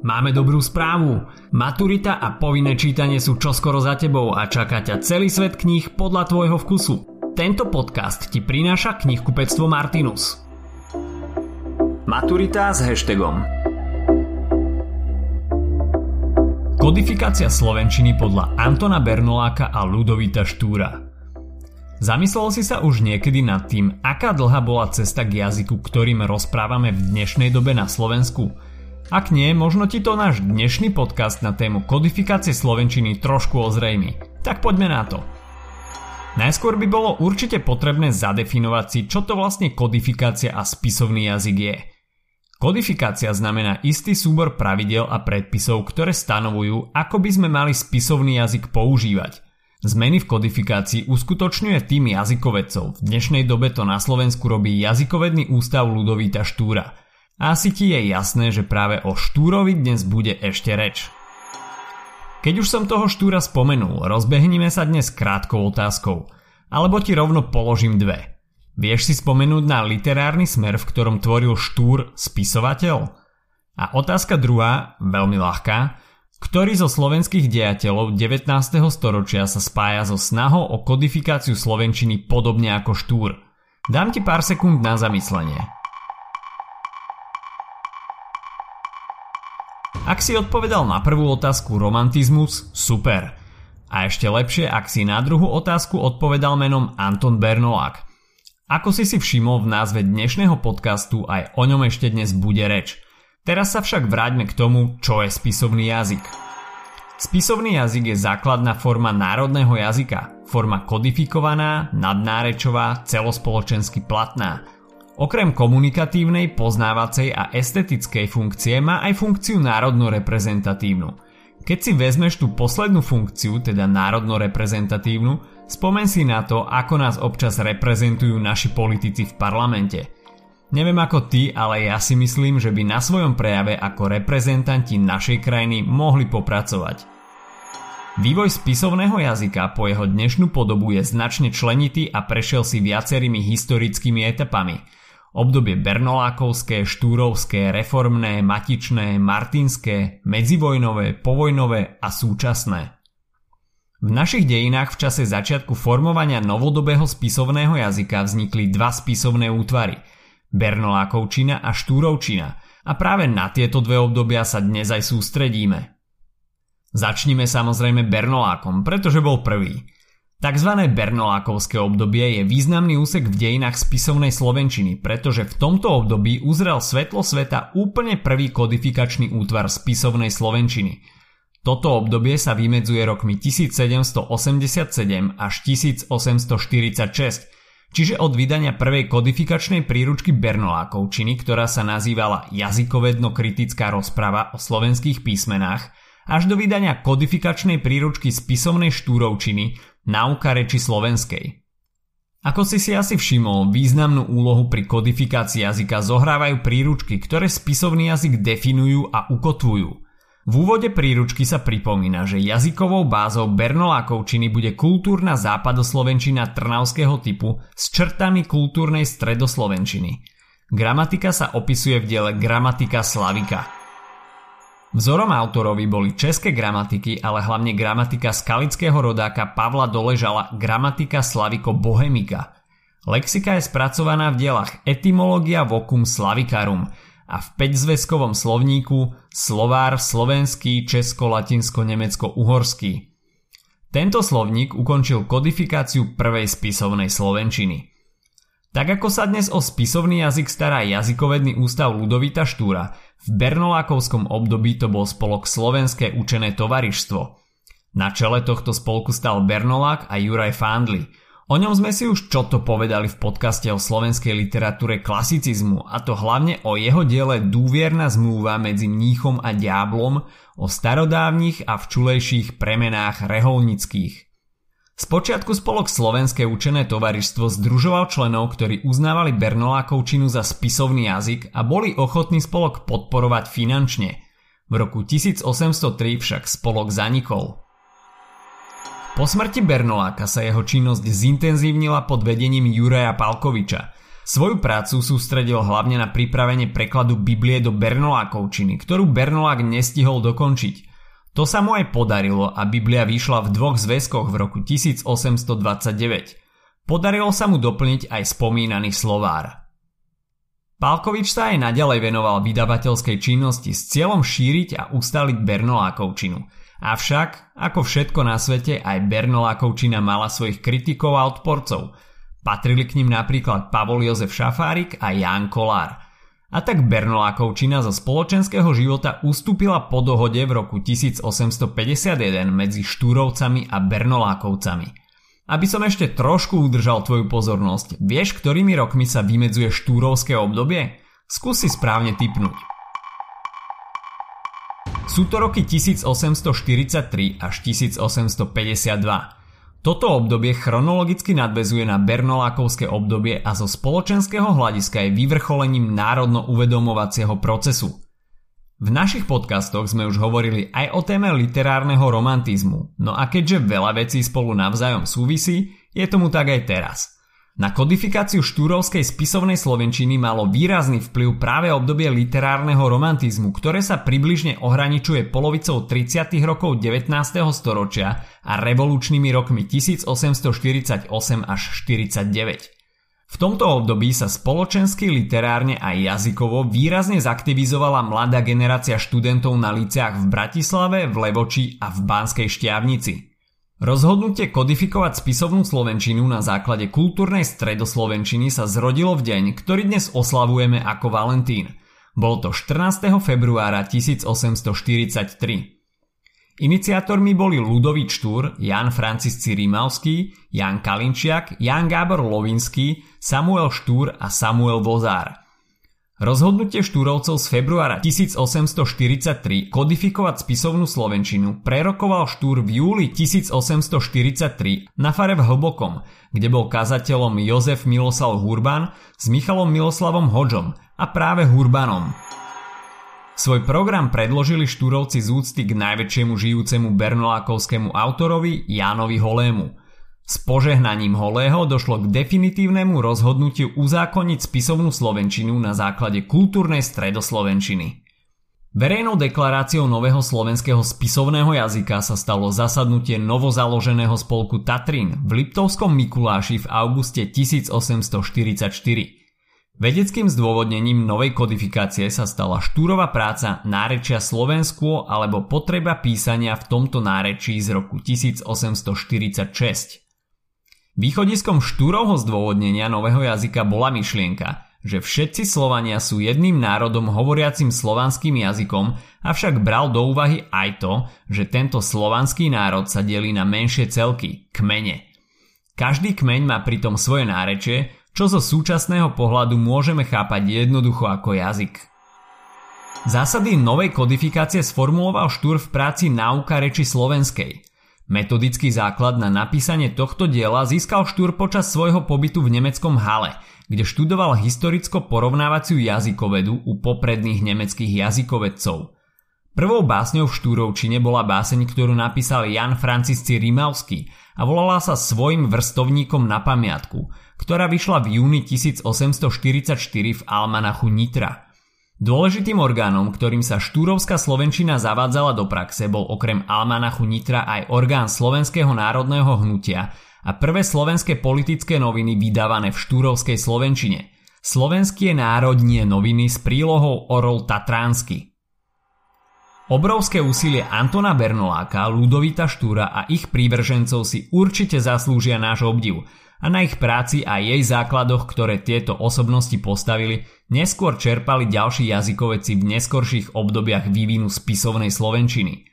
Máme dobrú správu. Maturita a povinné čítanie sú čoskoro za tebou a čaká ťa celý svet kníh podľa tvojho vkusu. Tento podcast ti prináša knihkupectvo Martinus. Maturita s hashtagom Kodifikácia slovenčiny podľa Antona Bernoláka a Ludovita Štúra Zamyslel si sa už niekedy nad tým, aká dlhá bola cesta k jazyku, ktorým rozprávame v dnešnej dobe na Slovensku – ak nie, možno ti to náš dnešný podcast na tému kodifikácie slovenčiny trošku ozrejmi. Tak poďme na to. Najskôr by bolo určite potrebné zadefinovať si, čo to vlastne kodifikácia a spisovný jazyk je. Kodifikácia znamená istý súbor pravidel a predpisov, ktoré stanovujú, ako by sme mali spisovný jazyk používať. Zmeny v kodifikácii uskutočňuje tým jazykovedcov. V dnešnej dobe to na Slovensku robí jazykovedný ústav Ludovíta Štúra – asi ti je jasné, že práve o Štúrovi dnes bude ešte reč. Keď už som toho Štúra spomenul, rozbehnime sa dnes krátkou otázkou. Alebo ti rovno položím dve. Vieš si spomenúť na literárny smer, v ktorom tvoril Štúr spisovateľ? A otázka druhá, veľmi ľahká, ktorý zo slovenských dejateľov 19. storočia sa spája so snahou o kodifikáciu slovenčiny podobne ako Štúr? Dám ti pár sekúnd na zamyslenie. Ak si odpovedal na prvú otázku romantizmus, super. A ešte lepšie, ak si na druhú otázku odpovedal menom Anton Bernolák. Ako si si všimol v názve dnešného podcastu, aj o ňom ešte dnes bude reč. Teraz sa však vráťme k tomu, čo je spisovný jazyk. Spisovný jazyk je základná forma národného jazyka, forma kodifikovaná, nadnárečová, celospoločensky platná – Okrem komunikatívnej, poznávacej a estetickej funkcie má aj funkciu národno-reprezentatívnu. Keď si vezmeš tú poslednú funkciu, teda národno-reprezentatívnu, spomen si na to, ako nás občas reprezentujú naši politici v parlamente. Neviem ako ty, ale ja si myslím, že by na svojom prejave ako reprezentanti našej krajiny mohli popracovať. Vývoj spisovného jazyka po jeho dnešnú podobu je značne členitý a prešiel si viacerými historickými etapami – Obdobie bernolákovské, štúrovské, reformné, matičné, martinské, medzivojnové, povojnové a súčasné. V našich dejinách v čase začiatku formovania novodobého spisovného jazyka vznikli dva spisovné útvary Bernolákovčina a Štúrovčina a práve na tieto dve obdobia sa dnes aj sústredíme. Začnime samozrejme Bernolákom, pretože bol prvý – Takzvané Bernolákovské obdobie je významný úsek v dejinách spisovnej slovenčiny, pretože v tomto období uzrel svetlo sveta úplne prvý kodifikačný útvar spisovnej slovenčiny. Toto obdobie sa vymedzuje rokmi 1787 až 1846, čiže od vydania prvej kodifikačnej príručky Bernolákovčiny, ktorá sa nazývala Jazykovedno-kritická rozprava o slovenských písmenách, až do vydania kodifikačnej príručky spisovnej štúrovčiny Náuka reči slovenskej. Ako si si asi všimol, významnú úlohu pri kodifikácii jazyka zohrávajú príručky, ktoré spisovný jazyk definujú a ukotvujú. V úvode príručky sa pripomína, že jazykovou bázou Bernolákovčiny bude kultúrna západoslovenčina trnavského typu s črtami kultúrnej stredoslovenčiny. Gramatika sa opisuje v diele Gramatika Slavika – Vzorom autorovi boli české gramatiky, ale hlavne gramatika skalického rodáka Pavla Doležala gramatika Slaviko Bohemika. Lexika je spracovaná v dielach Etymologia vocum Slavicarum a v 5-zväzkovom slovníku Slovár slovenský, česko, latinsko, nemecko, uhorský. Tento slovník ukončil kodifikáciu prvej spisovnej slovenčiny. Tak ako sa dnes o spisovný jazyk stará jazykovedný ústav Ludovita Štúra, v Bernolákovskom období to bol spolok Slovenské učené tovarištvo. Na čele tohto spolku stal Bernolák a Juraj Fandli. O ňom sme si už čo to povedali v podcaste o slovenskej literatúre klasicizmu a to hlavne o jeho diele Dúvierna zmluva medzi mníchom a diablom o starodávnych a včulejších premenách reholnických. Spočiatku spolok Slovenské učené tovarištvo združoval členov, ktorí uznávali Bernolákovčinu za spisovný jazyk a boli ochotní spolok podporovať finančne. V roku 1803 však spolok zanikol. Po smrti Bernoláka sa jeho činnosť zintenzívnila pod vedením Juraja Palkoviča. Svoju prácu sústredil hlavne na pripravenie prekladu Biblie do Bernolákovčiny, ktorú Bernolák nestihol dokončiť. To sa mu aj podarilo a Biblia vyšla v dvoch zväzkoch v roku 1829. Podarilo sa mu doplniť aj spomínaný slovár. Pálkovič sa aj naďalej venoval vydavateľskej činnosti s cieľom šíriť a ustaliť Bernolákovčinu. Avšak, ako všetko na svete, aj Bernolákovčina mala svojich kritikov a odporcov – Patrili k ním napríklad Pavol Jozef Šafárik a Jan Kolár. A tak Bernolákovčina zo spoločenského života ustúpila po dohode v roku 1851 medzi Štúrovcami a Bernolákovcami. Aby som ešte trošku udržal tvoju pozornosť, vieš, ktorými rokmi sa vymedzuje štúrovské obdobie? Skúsi správne typnúť. Sú to roky 1843 až 1852. Toto obdobie chronologicky nadvezuje na Bernolákovské obdobie a zo spoločenského hľadiska je vyvrcholením národno uvedomovacieho procesu. V našich podcastoch sme už hovorili aj o téme literárneho romantizmu, no a keďže veľa vecí spolu navzájom súvisí, je tomu tak aj teraz – na kodifikáciu štúrovskej spisovnej slovenčiny malo výrazný vplyv práve obdobie literárneho romantizmu, ktoré sa približne ohraničuje polovicou 30. rokov 19. storočia a revolučnými rokmi 1848 až 49. V tomto období sa spoločensky, literárne a jazykovo výrazne zaktivizovala mladá generácia študentov na liceách v Bratislave, v Levoči a v Banskej Štiavnici. Rozhodnutie kodifikovať spisovnú slovenčinu na základe kultúrnej stredoslovenčiny sa zrodilo v deň, ktorý dnes oslavujeme ako Valentín. Bol to 14. februára 1843. Iniciátormi boli Ludovič Štúr, Jan Francisci Rímavský, Jan Kalinčiak, Jan Gábor Lovinský, Samuel Štúr a Samuel Vozár. Rozhodnutie Štúrovcov z februára 1843 kodifikovať spisovnú slovenčinu prerokoval Štúr v júli 1843 na fare v Hlbokom, kde bol kazateľom Jozef Miloslav Hurban s Michalom Miloslavom Hodžom a práve Hurbanom. Svoj program predložili Štúrovci z úcty k najväčšiemu žijúcemu bernolákovskému autorovi Jánovi Holému – s požehnaním Holého došlo k definitívnemu rozhodnutiu uzákoniť spisovnú slovenčinu na základe kultúrnej stredoslovenčiny. Verejnou deklaráciou nového slovenského spisovného jazyka sa stalo zasadnutie novozaloženého spolku Tatrin v Liptovskom Mikuláši v auguste 1844. Vedeckým zdôvodnením novej kodifikácie sa stala štúrová práca nárečia Slovensko alebo potreba písania v tomto nárečí z roku 1846. Východiskom štúrovho zdôvodnenia nového jazyka bola myšlienka, že všetci Slovania sú jedným národom hovoriacim slovanským jazykom, avšak bral do úvahy aj to, že tento slovanský národ sa delí na menšie celky, kmene. Každý kmeň má pritom svoje nárečie, čo zo súčasného pohľadu môžeme chápať jednoducho ako jazyk. Zásady novej kodifikácie sformuloval Štúr v práci Náuka reči slovenskej – Metodický základ na napísanie tohto diela získal Štúr počas svojho pobytu v nemeckom Hale, kde študoval historicko-porovnávaciu jazykovedu u popredných nemeckých jazykovedcov. Prvou básňou v Štúrovčine bola báseň, ktorú napísal Jan Francisci Rimavský a volala sa svojim vrstovníkom na pamiatku, ktorá vyšla v júni 1844 v Almanachu Nitra – Dôležitým orgánom, ktorým sa štúrovská slovenčina zavádzala do praxe, bol okrem Almanachu Nitra aj orgán Slovenského národného hnutia a prvé slovenské politické noviny vydávané v štúrovskej slovenčine. Slovenské národnie noviny s prílohou Orol Tatránsky. Obrovské úsilie Antona Bernoláka, Ludovita Štúra a ich prívržencov si určite zaslúžia náš obdiv – a na ich práci a jej základoch, ktoré tieto osobnosti postavili, neskôr čerpali ďalší jazykoveci v neskorších obdobiach vývinu spisovnej slovenčiny.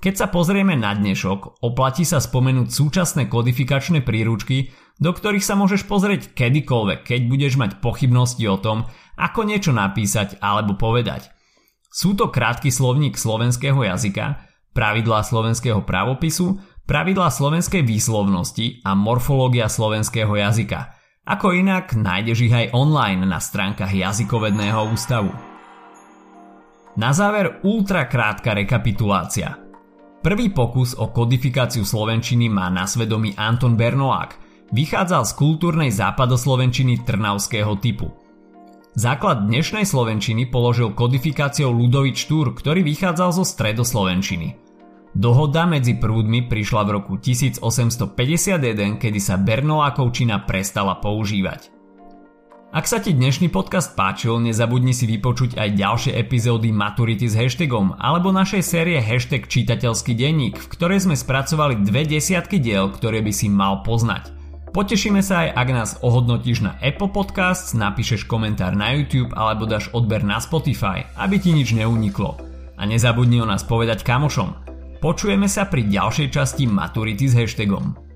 Keď sa pozrieme na dnešok, oplatí sa spomenúť súčasné kodifikačné príručky, do ktorých sa môžeš pozrieť kedykoľvek, keď budeš mať pochybnosti o tom, ako niečo napísať alebo povedať. Sú to krátky slovník slovenského jazyka, pravidlá slovenského právopisu, pravidlá slovenskej výslovnosti a morfológia slovenského jazyka. Ako inak nájdeš ich aj online na stránkach jazykovedného ústavu. Na záver ultra krátka rekapitulácia. Prvý pokus o kodifikáciu slovenčiny má na svedomí Anton Bernolák, vychádzal z kultúrnej západoslovenčiny trnavského typu. Základ dnešnej slovenčiny položil kodifikáciou Ludovič Štúr, ktorý vychádzal zo stredoslovenčiny. Dohoda medzi prúdmi prišla v roku 1851, kedy sa Bernolákovčina prestala používať. Ak sa ti dnešný podcast páčil, nezabudni si vypočuť aj ďalšie epizódy Maturity s hashtagom alebo našej série hashtag čitateľský denník, v ktorej sme spracovali dve desiatky diel, ktoré by si mal poznať. Potešíme sa aj, ak nás ohodnotíš na Apple Podcasts, napíšeš komentár na YouTube alebo dáš odber na Spotify, aby ti nič neuniklo. A nezabudni o nás povedať kamošom. Počujeme sa pri ďalšej časti Maturity s hashtagom.